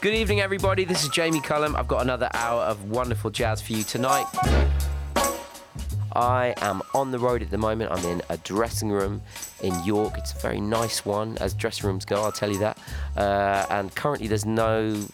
Good evening, everybody. This is Jamie Cullum. I've got another hour of wonderful jazz for you tonight. I am on the road at the moment. I'm in a dressing room in York. It's a very nice one, as dressing rooms go, I'll tell you that. Uh, and currently, there's no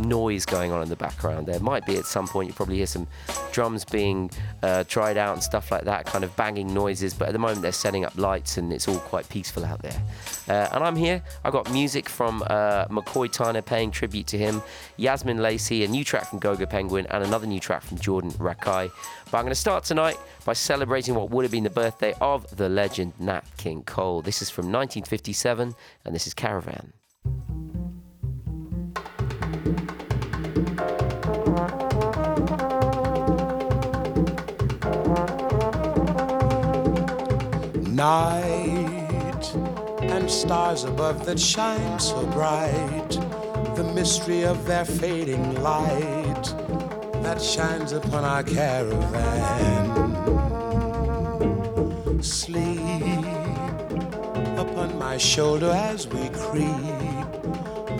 noise going on in the background. There might be at some point, you probably hear some drums being uh, tried out and stuff like that, kind of banging noises. But at the moment, they're setting up lights and it's all quite peaceful out there. Uh, and I'm here. I've got music from uh, McCoy Tyner paying tribute to him, Yazmin Lacey, a new track from Gogo Penguin, and another new track from Jordan Rakei. But I'm going to start tonight by celebrating what would have been the birthday of the legend Nat King Cole. This is from 1957, and this is Caravan. Night and stars above that shine so bright, the mystery of their fading light that shines upon our caravan. Sleep upon my shoulder as we creep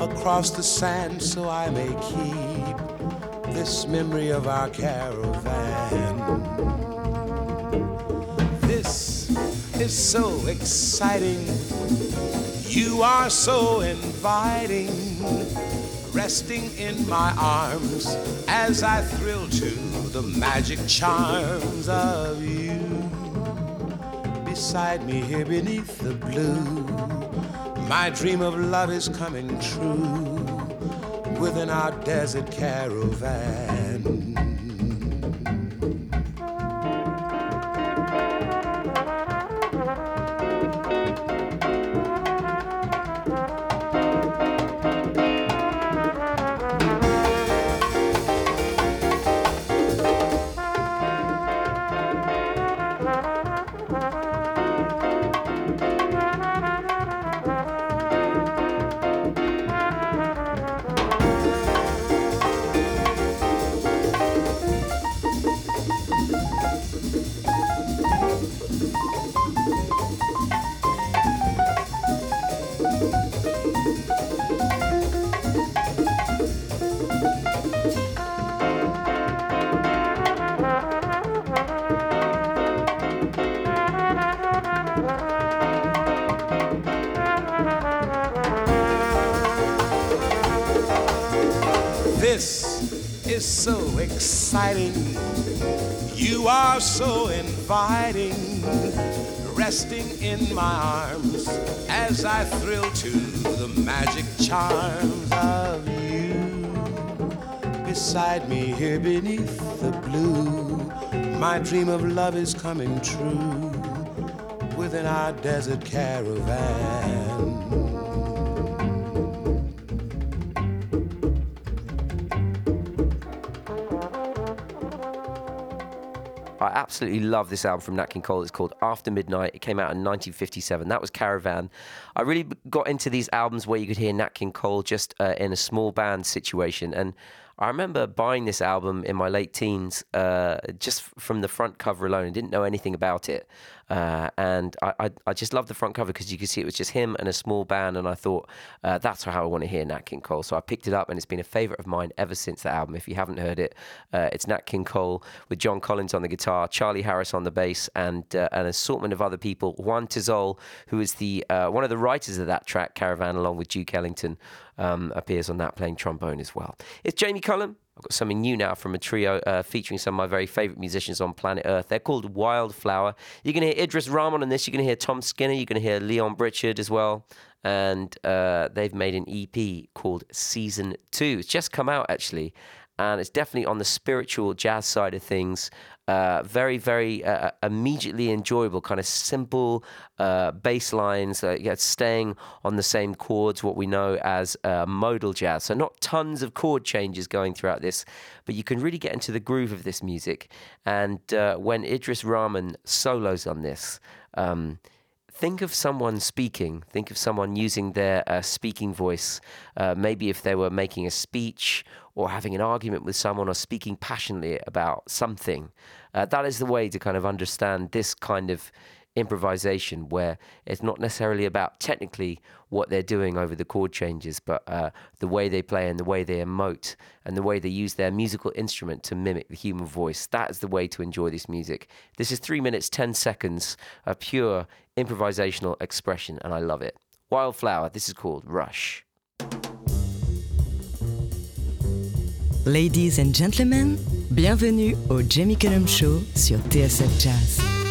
across the sand so I may keep this memory of our caravan. Is so exciting. You are so inviting, resting in my arms as I thrill to the magic charms of you. Beside me here beneath the blue, my dream of love is coming true within our desert caravan. Dream of love is coming true within our desert caravan. I absolutely love this album from Nat King Cole. It's called After Midnight. It came out in 1957. That was Caravan. I really got into these albums where you could hear Nat King Cole just uh, in a small band situation. And I remember buying this album in my late teens uh, just from the front cover alone. I didn't know anything about it. Uh, and I, I, I, just love the front cover because you can see it was just him and a small band. And I thought, uh, that's how I want to hear Nat King Cole. So I picked it up and it's been a favorite of mine ever since that album. If you haven't heard it, uh, it's Nat King Cole with John Collins on the guitar, Charlie Harris on the bass, and uh, an assortment of other people. Juan Tizol, who is the uh, one of the writers of that track, Caravan, along with Duke Ellington, um, appears on that playing trombone as well. It's Jamie Cullum. I've got something new now from a trio uh, featuring some of my very favourite musicians on planet Earth. They're called Wildflower. You're going to hear Idris Rahman on this. You're going to hear Tom Skinner. You're going to hear Leon Brichard as well. And uh, they've made an EP called Season 2. It's just come out, actually. And it's definitely on the spiritual jazz side of things. Uh, very, very uh, immediately enjoyable, kind of simple uh, bass lines, uh, yeah, staying on the same chords, what we know as uh, modal jazz. So, not tons of chord changes going throughout this, but you can really get into the groove of this music. And uh, when Idris Rahman solos on this, um, think of someone speaking, think of someone using their uh, speaking voice. Uh, maybe if they were making a speech or having an argument with someone or speaking passionately about something. Uh, that is the way to kind of understand this kind of improvisation where it's not necessarily about technically what they're doing over the chord changes, but uh, the way they play and the way they emote and the way they use their musical instrument to mimic the human voice. That is the way to enjoy this music. This is three minutes, 10 seconds of pure improvisational expression, and I love it. Wildflower, this is called Rush. Ladies and gentlemen, bienvenue au Jamie Cullum Show sur TSF Jazz.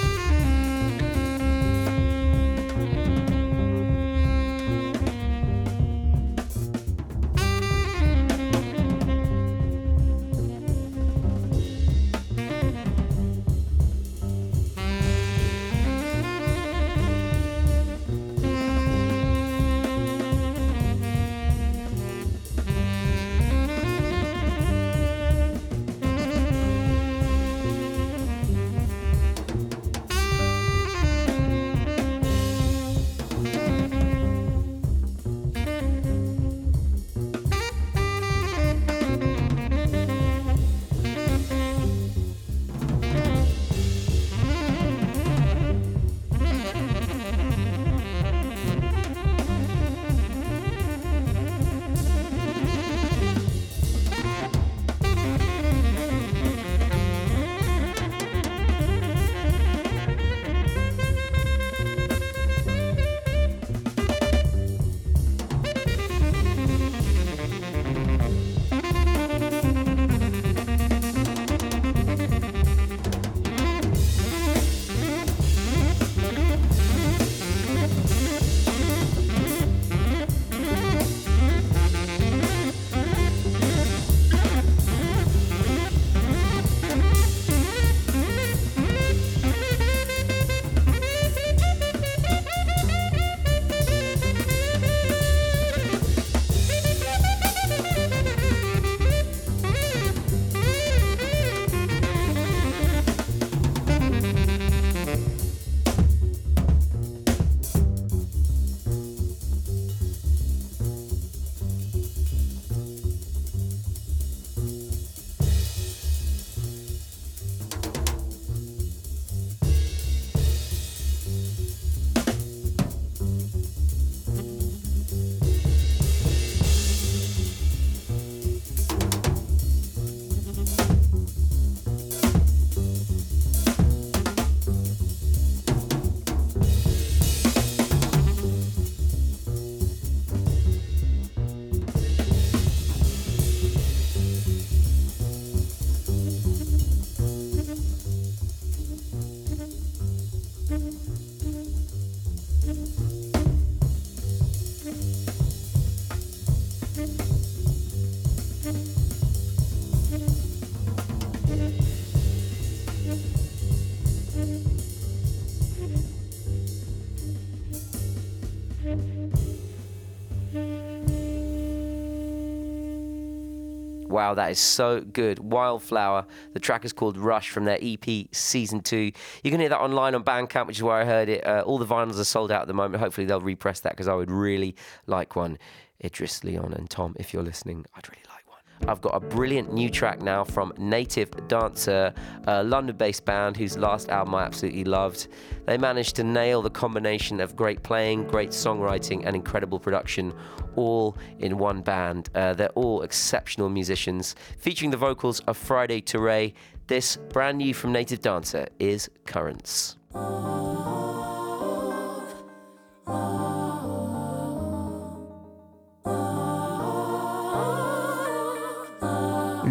Wow, that is so good. Wildflower. The track is called Rush from their EP Season 2. You can hear that online on Bandcamp, which is where I heard it. Uh, all the vinyls are sold out at the moment. Hopefully, they'll repress that because I would really like one. Idris, Leon, and Tom, if you're listening, I'd really like I've got a brilliant new track now from Native Dancer, a London based band whose last album I absolutely loved. They managed to nail the combination of great playing, great songwriting, and incredible production all in one band. Uh, they're all exceptional musicians. Featuring the vocals of Friday Touré, this brand new from Native Dancer is Currents.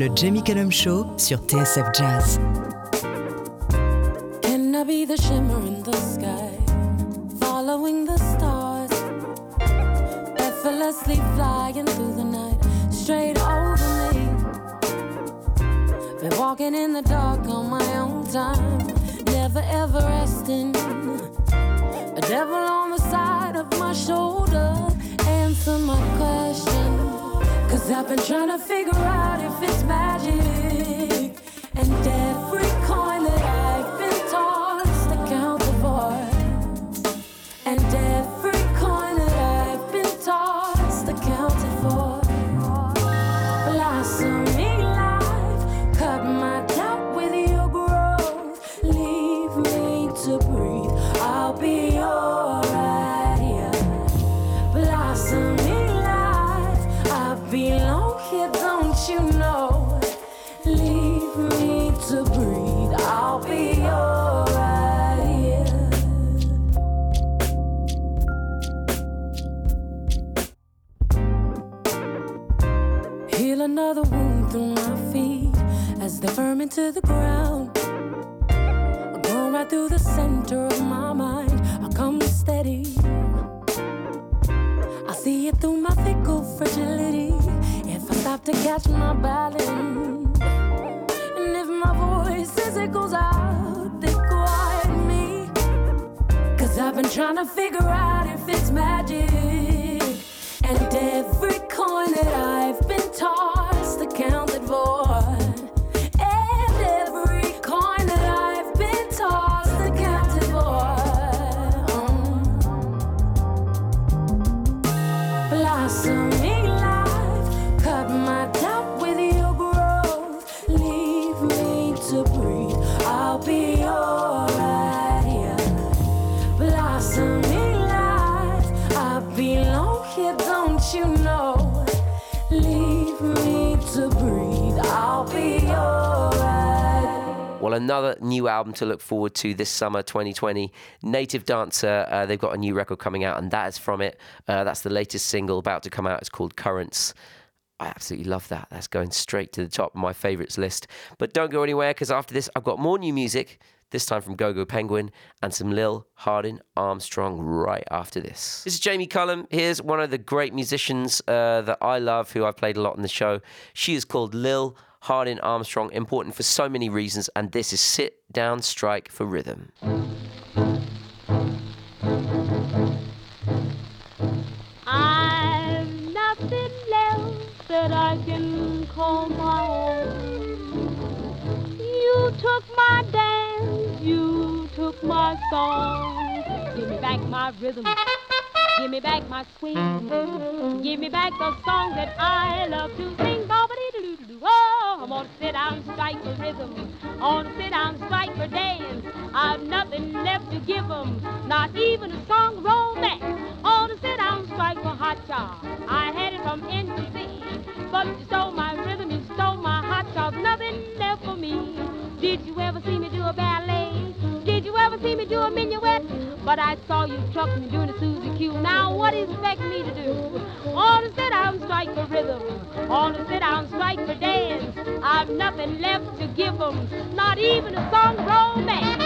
Le Jamie Cullum Show sur TSF Jazz. Can I be the shimmer in the sky, following the stars, effortlessly flying through the night, straight over me. Been walking in the dark on my own time, never ever resting. A devil on the side of my shoulder, answer my question. Cause I've been trying to figure out if it's magic. And every coin that I've been tossed, the void. And every coin that I've been tossed, I counted for. Blossoming life, cut my doubt with your growth. Leave me to breathe. I belong they firm into the ground. I'm Going right through the center of my mind, I come steady. I see it through my fickle fragility. If I stop to catch my balance, and if my voice as it goes out, they quiet me. Cause I've been trying to figure out if it's magic. And every coin that I've been tossed accounted for. And Well, another new album to look forward to this summer 2020. Native Dancer, uh, they've got a new record coming out, and that is from it. Uh, that's the latest single about to come out. It's called Currents. I absolutely love that. That's going straight to the top of my favourites list. But don't go anywhere because after this, I've got more new music, this time from Gogo Penguin and some Lil Hardin Armstrong right after this. This is Jamie Cullum. Here's one of the great musicians uh, that I love, who I've played a lot in the show. She is called Lil Hardin Armstrong, important for so many reasons, and this is Sit Down Strike for Rhythm. I've nothing left that I can call my own. You took my dance, you took my song. Give me back my rhythm. Give me back my swing. Give me back the song that I love to sing. Bobbity-doo-doo-doo. Oh, I'm gonna sit down, strike the rhythm. Wanna sit down, strike for dance. I've nothing left to give 'em, not even a song romance. I wanna sit down, strike for hot job. I had it from infancy, but you stole my rhythm, you stole my hot job. Nothing left for me. Did you ever see me do a ballet? You ever see me do a minuet? But I saw you truck me doing a Susie Q. Now what do you expect me to do? On to sit down, strike for rhythm. On to sit down, strike for dance. I've nothing left to give 'em, not even a song romance.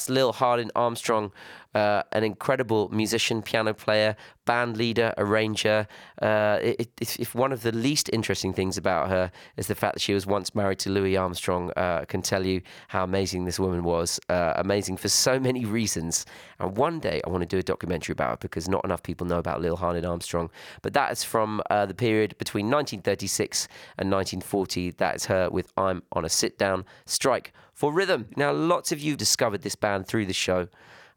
That's Lil Hardin Armstrong uh, an incredible musician, piano player, band leader, arranger. Uh, it, it, if one of the least interesting things about her is the fact that she was once married to Louis Armstrong, uh, can tell you how amazing this woman was. Uh, amazing for so many reasons. And one day I want to do a documentary about her because not enough people know about Lil Hardin Armstrong. But that is from uh, the period between 1936 and 1940. That is her with I'm on a sit down strike for rhythm. Now, lots of you discovered this band through the show.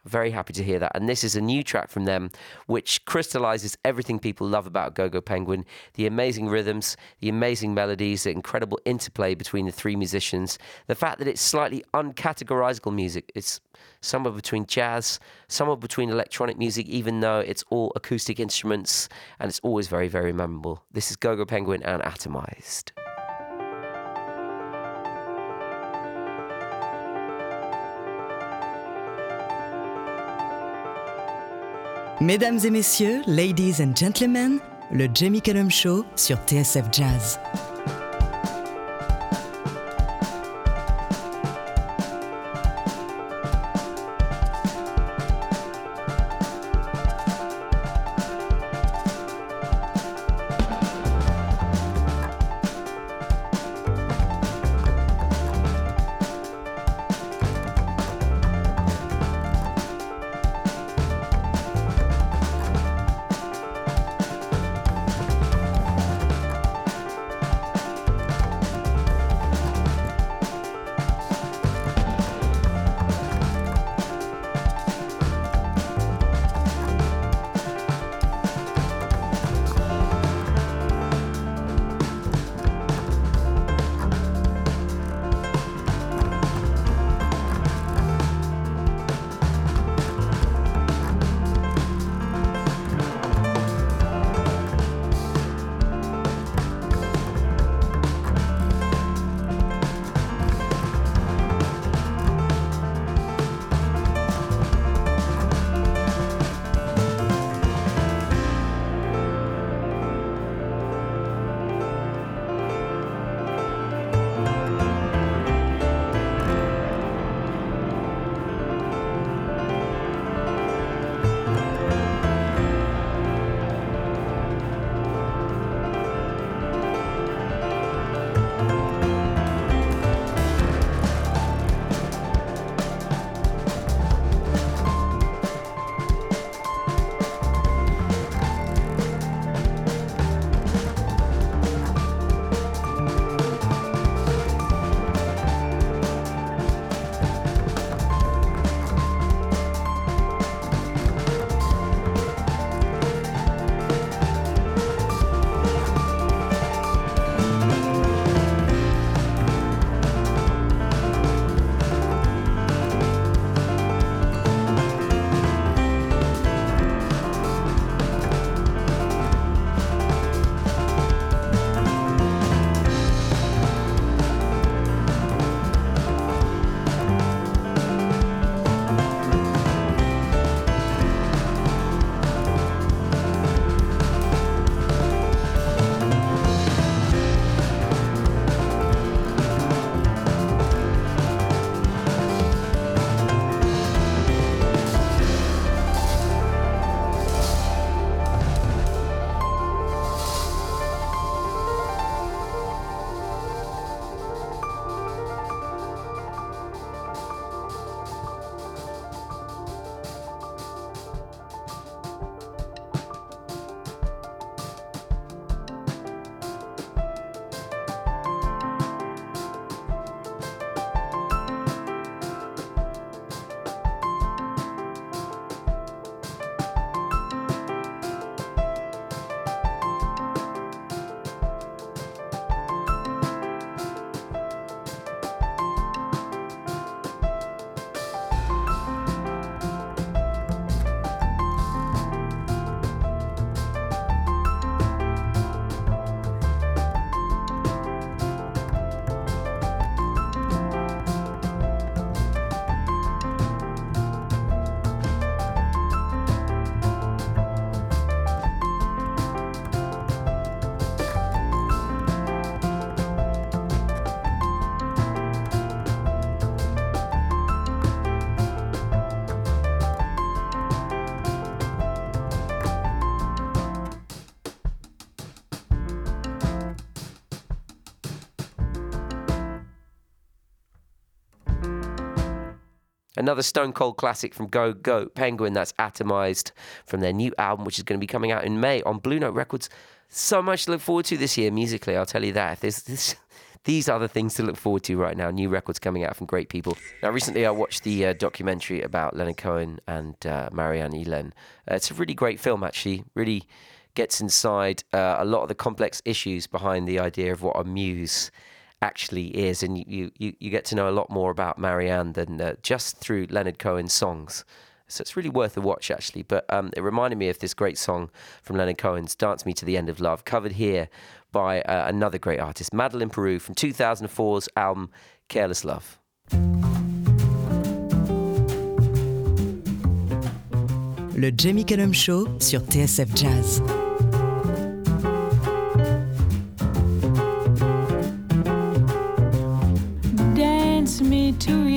Very happy to hear that. And this is a new track from them, which crystallizes everything people love about Go Go Penguin the amazing rhythms, the amazing melodies, the incredible interplay between the three musicians, the fact that it's slightly uncategorizable music. It's somewhere between jazz, somewhere between electronic music, even though it's all acoustic instruments, and it's always very, very memorable. This is Go Go Penguin and Atomized. Mesdames et messieurs, ladies and gentlemen, le Jamie Cullum Show sur TSF Jazz. Another Stone Cold classic from Go Goat Penguin that's atomized from their new album, which is going to be coming out in May on Blue Note Records. So much to look forward to this year musically, I'll tell you that. There's these are the things to look forward to right now. New records coming out from great people. Now, recently I watched the uh, documentary about Leonard Cohen and uh, Marianne Ihlen. Uh, it's a really great film, actually. Really gets inside uh, a lot of the complex issues behind the idea of what a muse actually is, and you you, you get to know a lot more about Marianne than uh, just through Leonard Cohen's songs. So it's really worth a watch, actually. But um, it reminded me of this great song from Leonard Cohen's "Dance Me to the End of Love," covered here by uh, another great artist, Madeleine Peyroux, from 2004's album "Careless Love." Le Jamie Cullum Show sur TSF Jazz.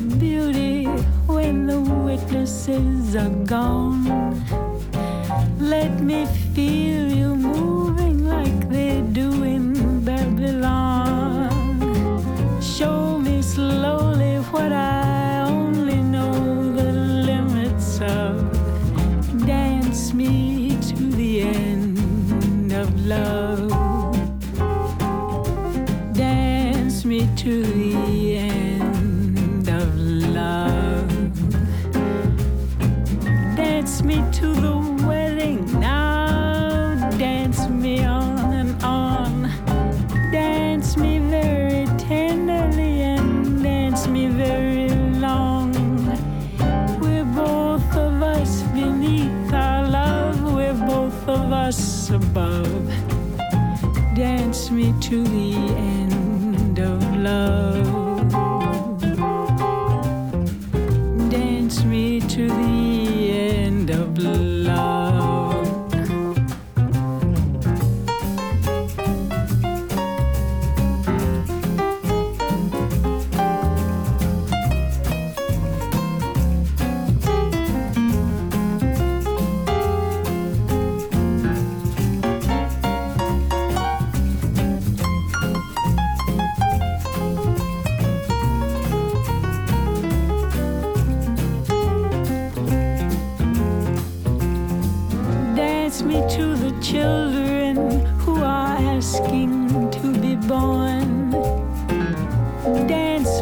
beauty when the witnesses are gone. Let me feel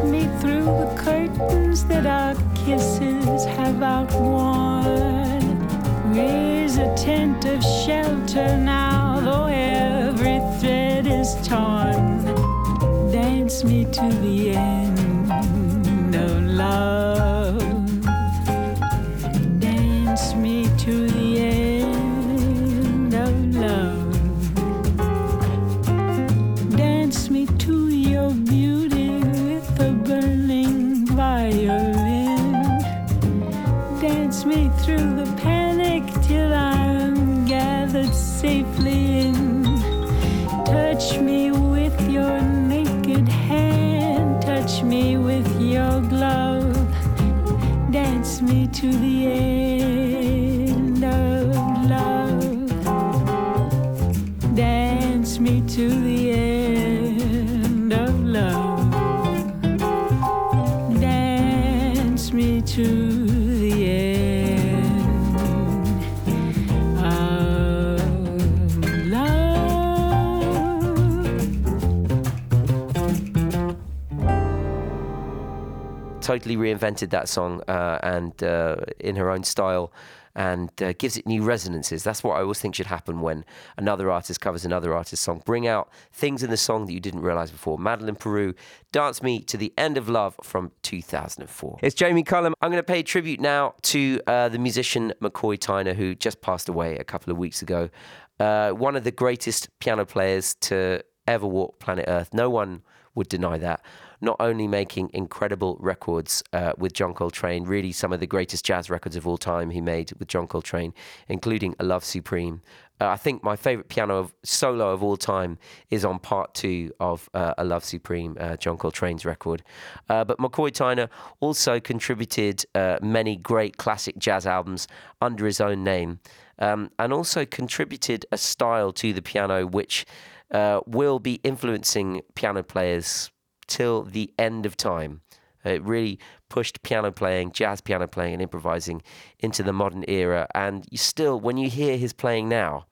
Me through the curtains that our kisses have outworn. Raise a tent of shelter now, though every thread is torn. Dance me to the end totally reinvented that song uh, and uh, in her own style and uh, gives it new resonances. That's what I always think should happen when another artist covers another artist's song. Bring out things in the song that you didn't realize before. Madeleine Peyroux, Dance Me to the End of Love from 2004. It's Jamie Cullum. I'm going to pay tribute now to uh, the musician McCoy Tyner, who just passed away a couple of weeks ago. Uh, one of the greatest piano players to ever walked planet Earth. No one would deny that. Not only making incredible records uh, with John Coltrane, really some of the greatest jazz records of all time he made with John Coltrane, including A Love Supreme. Uh, I think my favorite piano of, solo of all time is on part two of uh, A Love Supreme, uh, John Coltrane's record. Uh, but McCoy Tyner also contributed uh, many great classic jazz albums under his own name, um, and also contributed a style to the piano which uh, will be influencing piano players till the end of time. It really pushed piano playing, jazz piano playing, and improvising into the modern era. And you still, when you hear his playing now,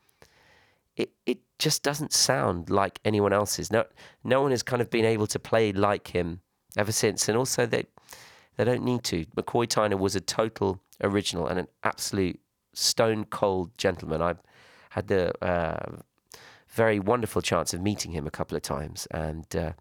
it, it just doesn't sound like anyone else's. No, no one has kind of been able to play like him ever since. And also, they they don't need to. McCoy Tyner was a total original and an absolute stone cold gentleman. I had the uh, very wonderful chance of meeting him a couple of times, and uh,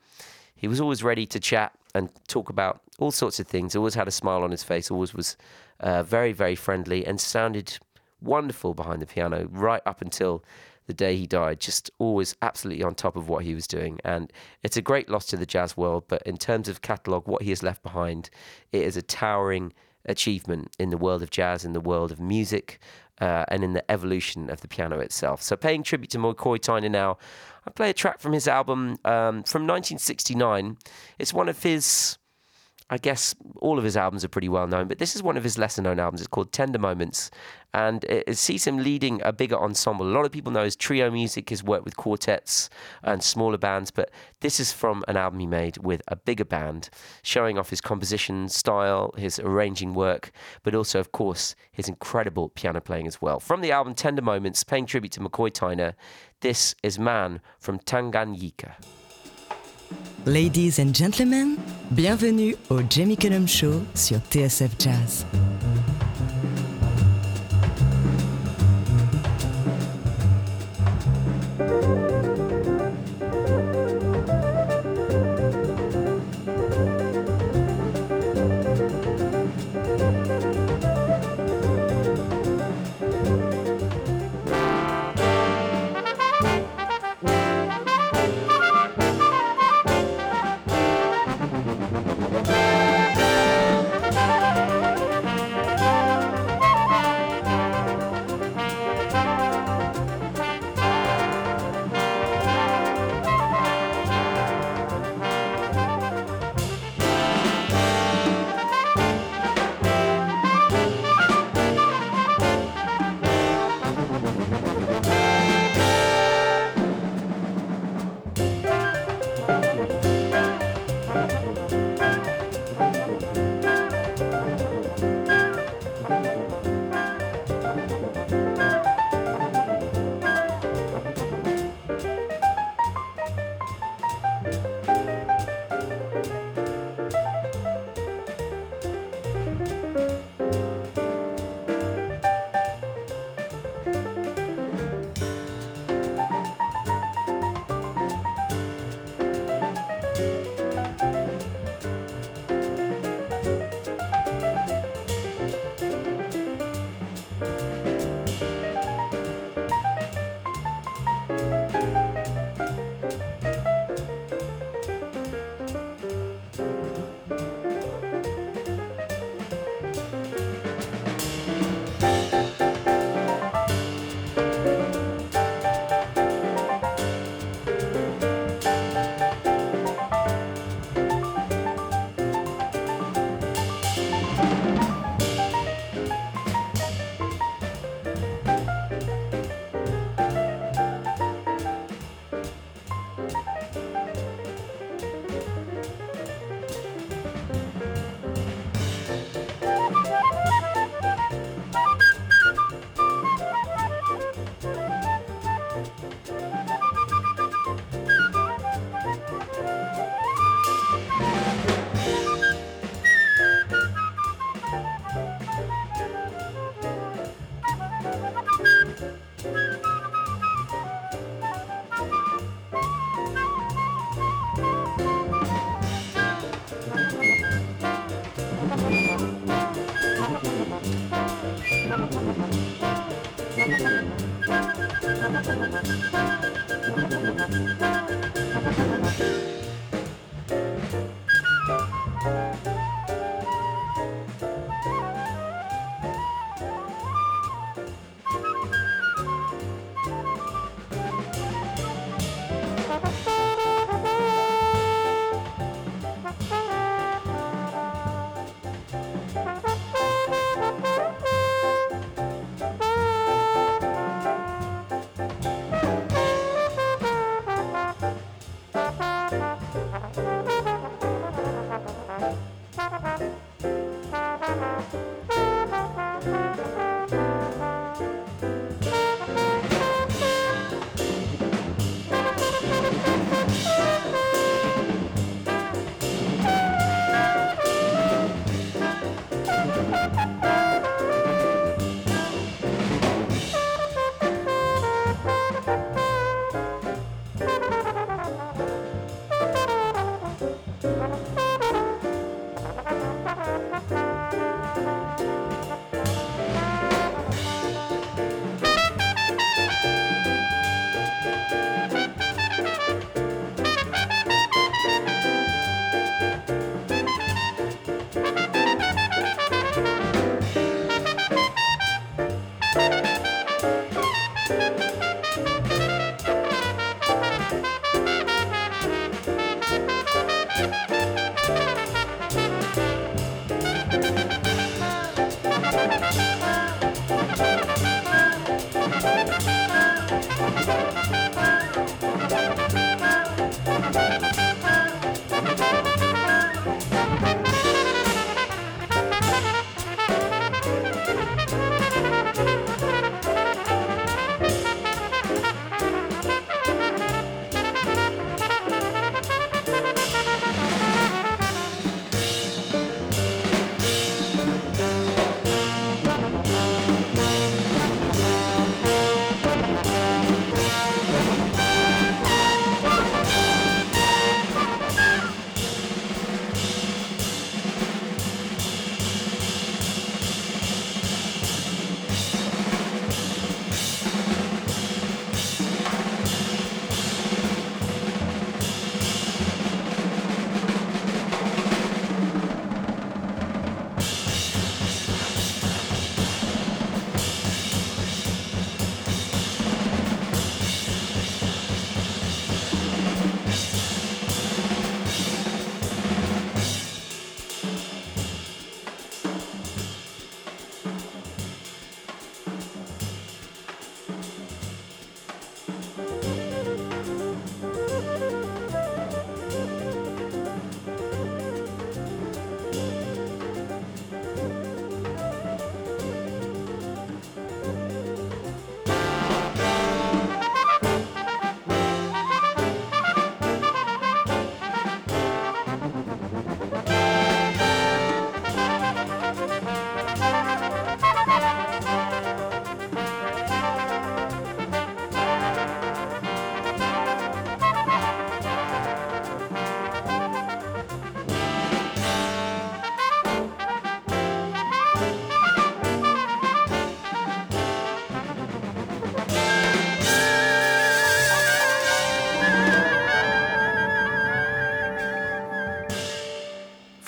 he was always ready to chat and talk about all sorts of things. Always had a smile on his face. Always was uh, very, very friendly and sounded wonderful behind the piano right up until the day he died. Just always absolutely on top of what he was doing, and it's a great loss to the jazz world. But in terms of catalogue, what he has left behind, it is a towering achievement in the world of jazz, in the world of music, uh, and in the evolution of the piano itself. So, paying tribute to McCoy Tyner now, I play a track from his album um, from 1969. It's one of his. I guess all of his albums are pretty well known, but this is one of his lesser known albums. It's called Tender Moments, and it, sees him leading a bigger ensemble. A lot of people know his trio music, his work with quartets and smaller bands, but this is from an album he made with a bigger band, showing off his composition style, his arranging work, but also, of course, his incredible piano playing as well. From the album Tender Moments, paying tribute to McCoy Tyner, this is Man from Tanganyika. Ladies and gentlemen, bienvenue au Jamie Cullum Show sur TSF Jazz.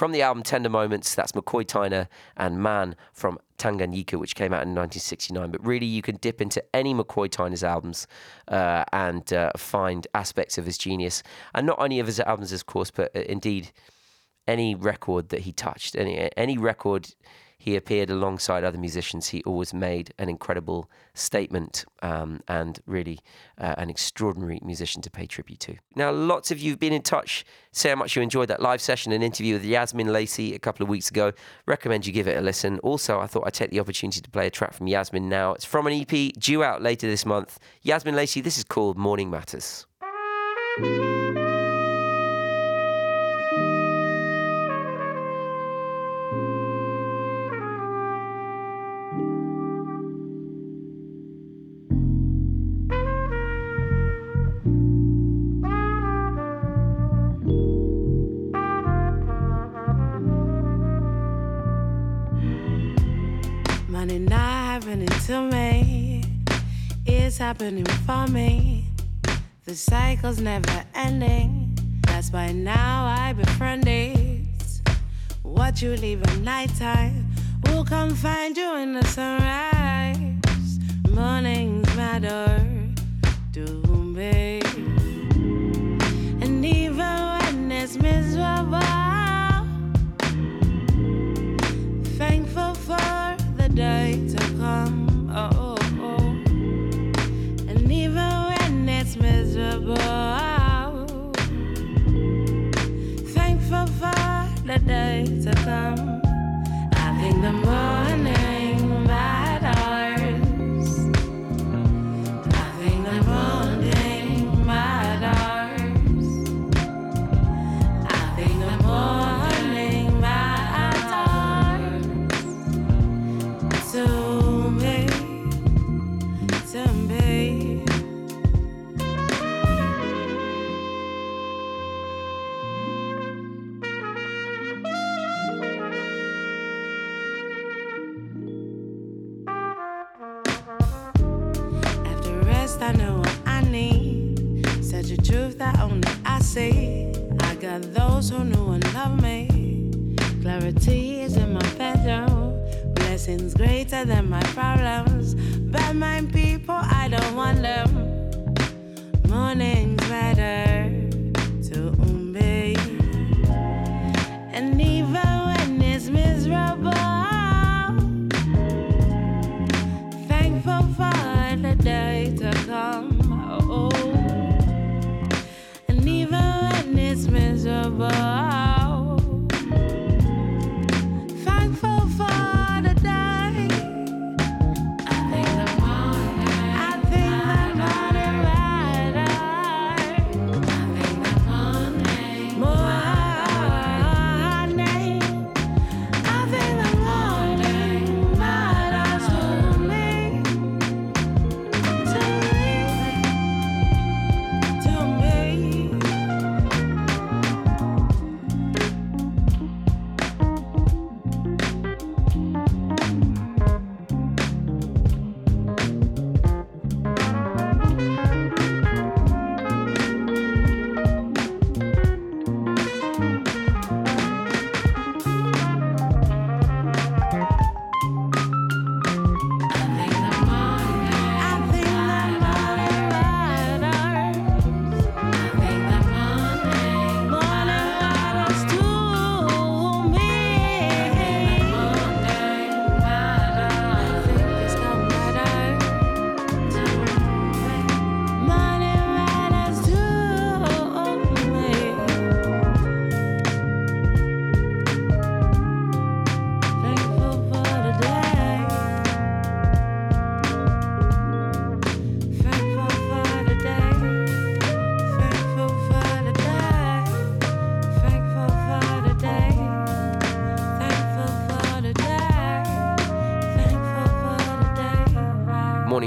From the album Tender Moments, that's McCoy Tyner and Man from Tanganyika, which came out in 1969. But really, you can dip into any McCoy Tyner's albums uh, and uh, find aspects of his genius. And not only of his albums, of course, but uh, indeed any record that he touched, any, any record he appeared alongside other musicians. He always made an incredible statement um, and really uh, an extraordinary musician to pay tribute to. Now, lots of you have been in touch, say how much you enjoyed that live session and interview with Yazmin Lacey a couple of weeks ago. Recommend you give it a listen. Also, I thought I'd take the opportunity to play a track from Yazmin now. It's from an EP due out later this month. Yazmin Lacey, this is called Morning Matters. Money not happening to me. is happening for me. The cycle's never ending. That's why now I befriend it. What you leave at nighttime will come find you in the sunrise. Mornings matter to me. And even when it's miserable, miserable, thankful for the day I got those who knew and love me. Clarity is in my bedroom. Blessings greater than my problems. Bad mind people, I don't want them. Mornings matter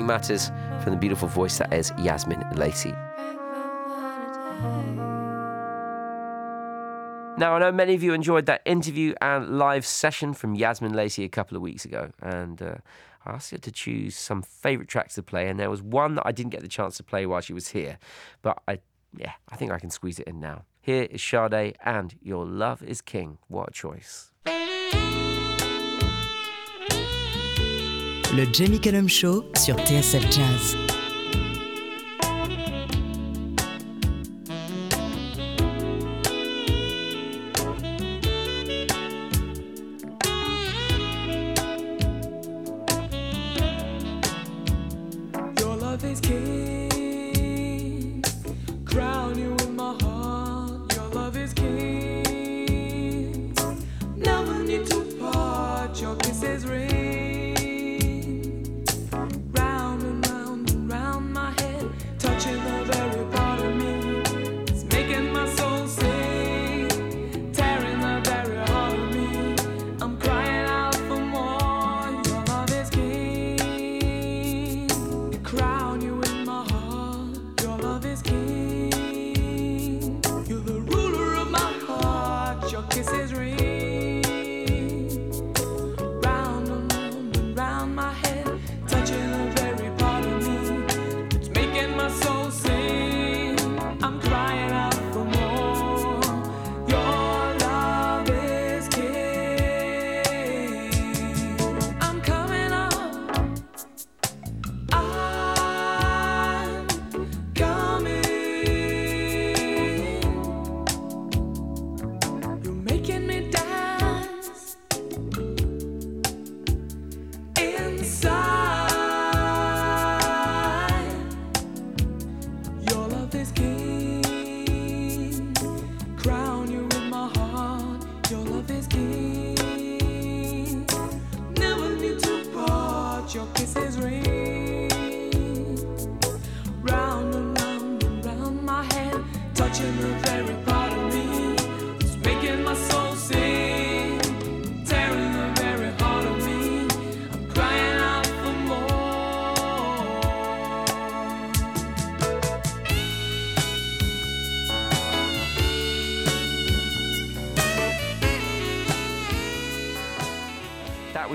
Matters from the beautiful voice that is Yazmin Lacey. Now, I know many of you enjoyed that interview and live session from Yazmin Lacey a couple of weeks ago, and uh, I asked her to choose some favourite tracks to play, and there was one that I didn't get the chance to play while she was here, but I, yeah, I think I can squeeze it in now. Here is Sade and Your Love is King. What a choice. Le Jamie Cullum Show sur TSF Jazz.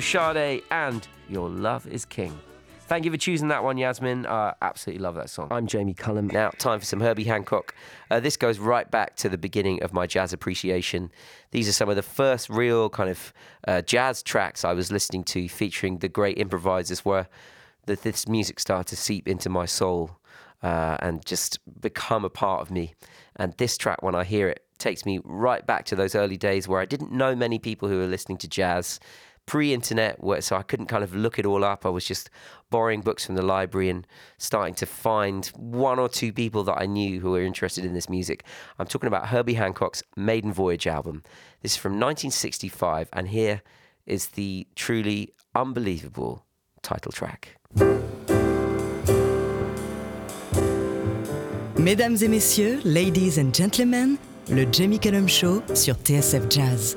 Sade and Your Love is King. Thank you for choosing that one, Yazmin. I absolutely love that song. I'm Jamie Cullum. Now, time for some Herbie Hancock. Uh, this goes right back to the beginning of my jazz appreciation. These are some of the first real kind of uh, jazz tracks I was listening to featuring the great improvisers where that this music started to seep into my soul uh, and just become a part of me. And this track, when I hear it, takes me right back to those early days where I didn't know many people who were listening to jazz pre-internet so i couldn't kind of look it all up. I was just borrowing books from the library and starting to find one or two people that i knew who were interested in this music. I'm talking about herbie hancock's maiden voyage album. This is from 1965 and here is the truly unbelievable title track. Mesdames et messieurs, ladies and gentlemen, le Jamie Cullum Show sur TSF Jazz.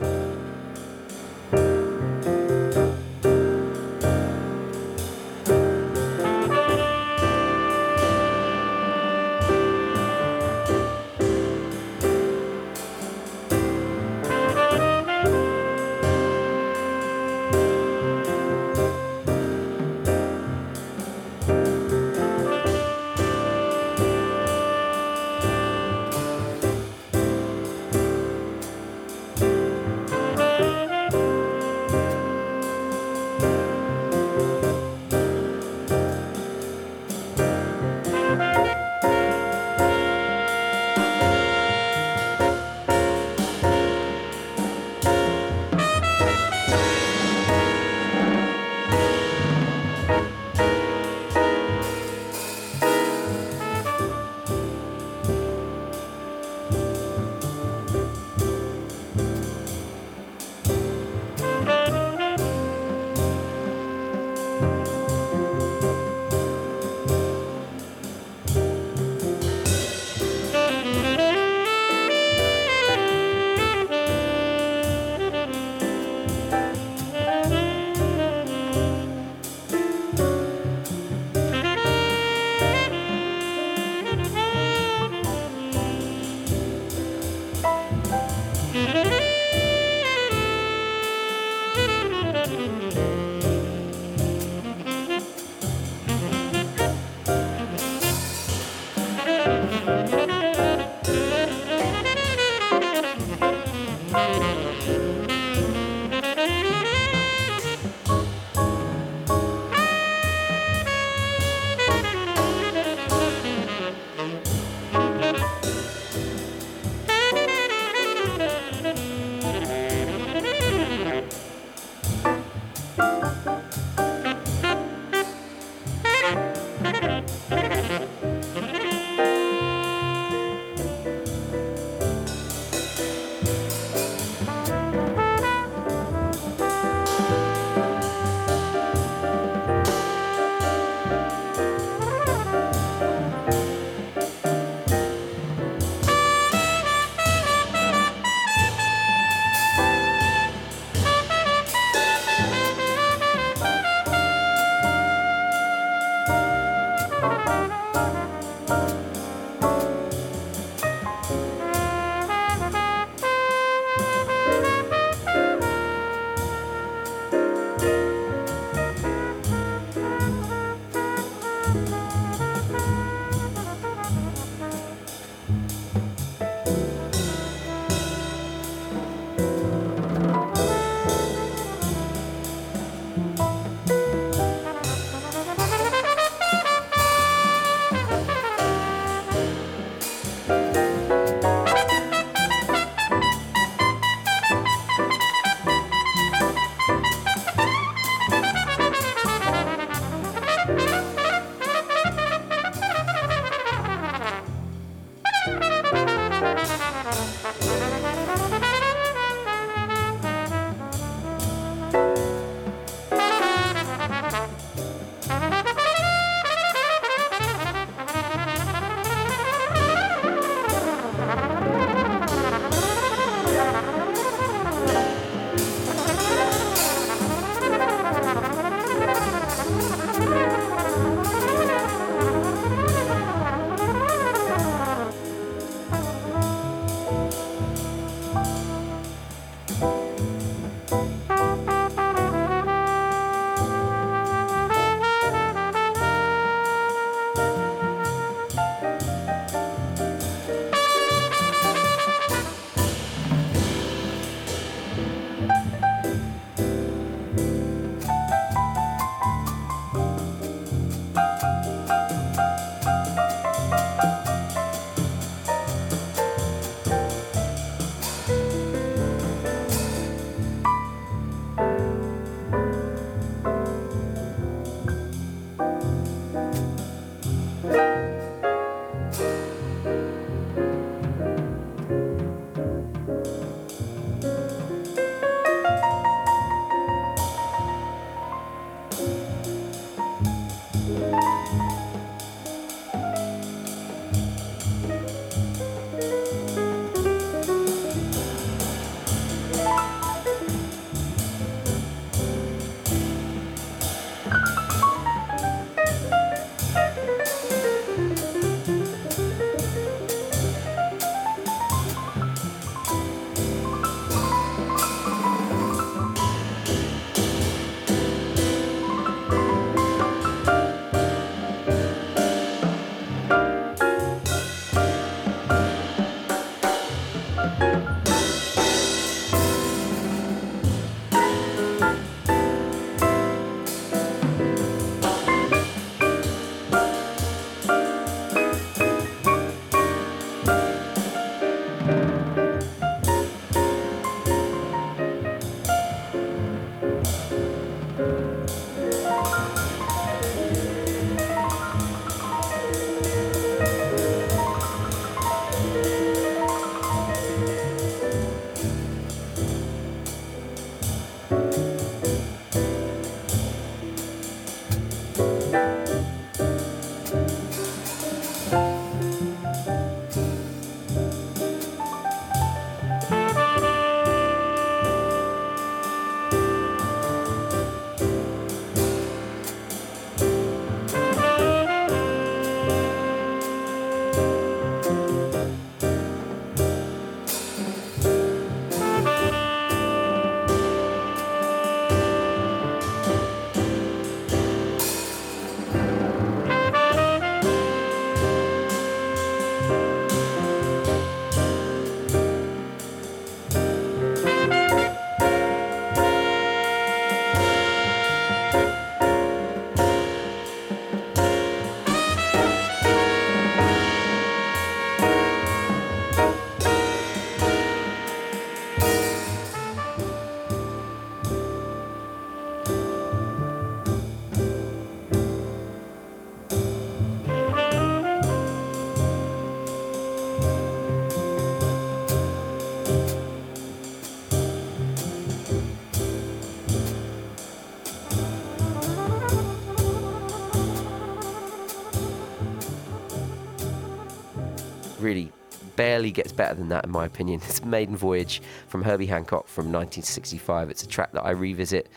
Barely gets better than that, in my opinion. It's Maiden Voyage from Herbie Hancock from 1965. It's a track that I revisit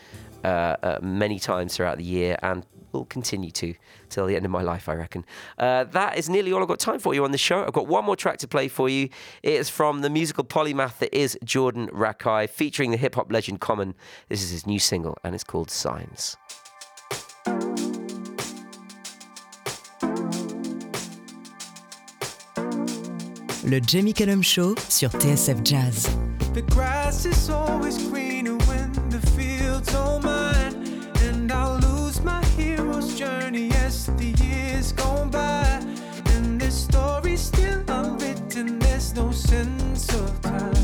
uh, uh, many times throughout the year and will continue to till the end of my life, I reckon. Uh, that is nearly all I've got time for you on the show. I've got one more track to play for you. It is from the musical polymath that is Jordan Rakei, featuring the hip hop legend Common. This is his new single, and it's called Signs. Le Jamie Cullum Show sur TSF Jazz. The grass is always greener when the fields don't mine. And I'll lose my hero's journey as the years go by. And this story's still unwritten, there's no sense of time.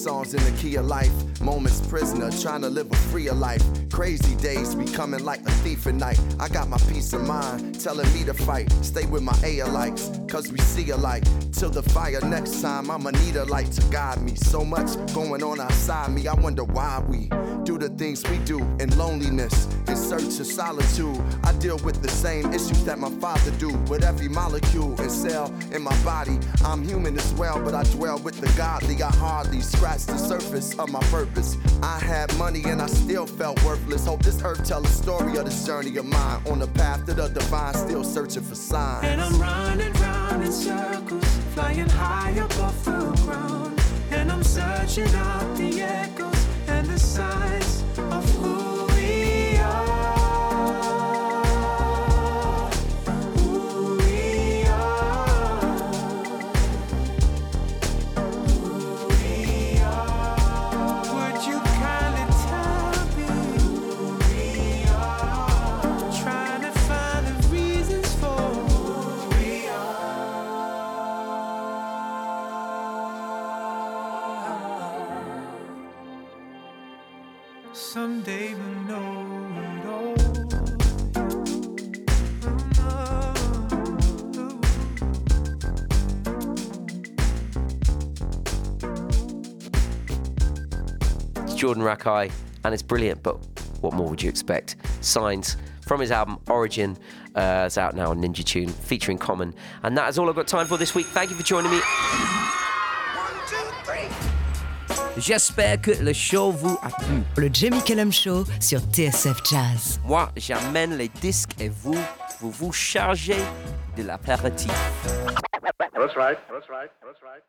Songs in the key of life. Moments prisoner, trying to live a freer life. Crazy days becoming like a thief at night. I got my peace of mind, telling me to fight. Stay with my A likes, cause we see alike. Till the fire next time, I'ma need a light to guide me. So much going on outside me, I wonder why we do the things we do in loneliness, in search of solitude. I deal with the same issues that my father do. With every molecule and cell in my body, I'm human as well, but I dwell with the godly. I hardly scratch the surface of my purpose. I had money and I still felt worthless. Hope this earth tell a story of this journey of mine. On the path to the divine, still searching for signs. And I'm running round in circles, flying high above the ground. And I'm searching out the echoes Jordan Rakei, and it's brilliant, but what more would you expect? Signs from his album Origin. Uh, it's out now on Ninja Tune, featuring Common. And that is all I've got time for this week. Thank you for joining me. J'espère que le show vous a plu. Le Jamie Cullum Show sur TSF Jazz. Moi, j'amène les disques et vous, vous vous chargez de l'apéritif. That's right. That's right. That's right. That's right.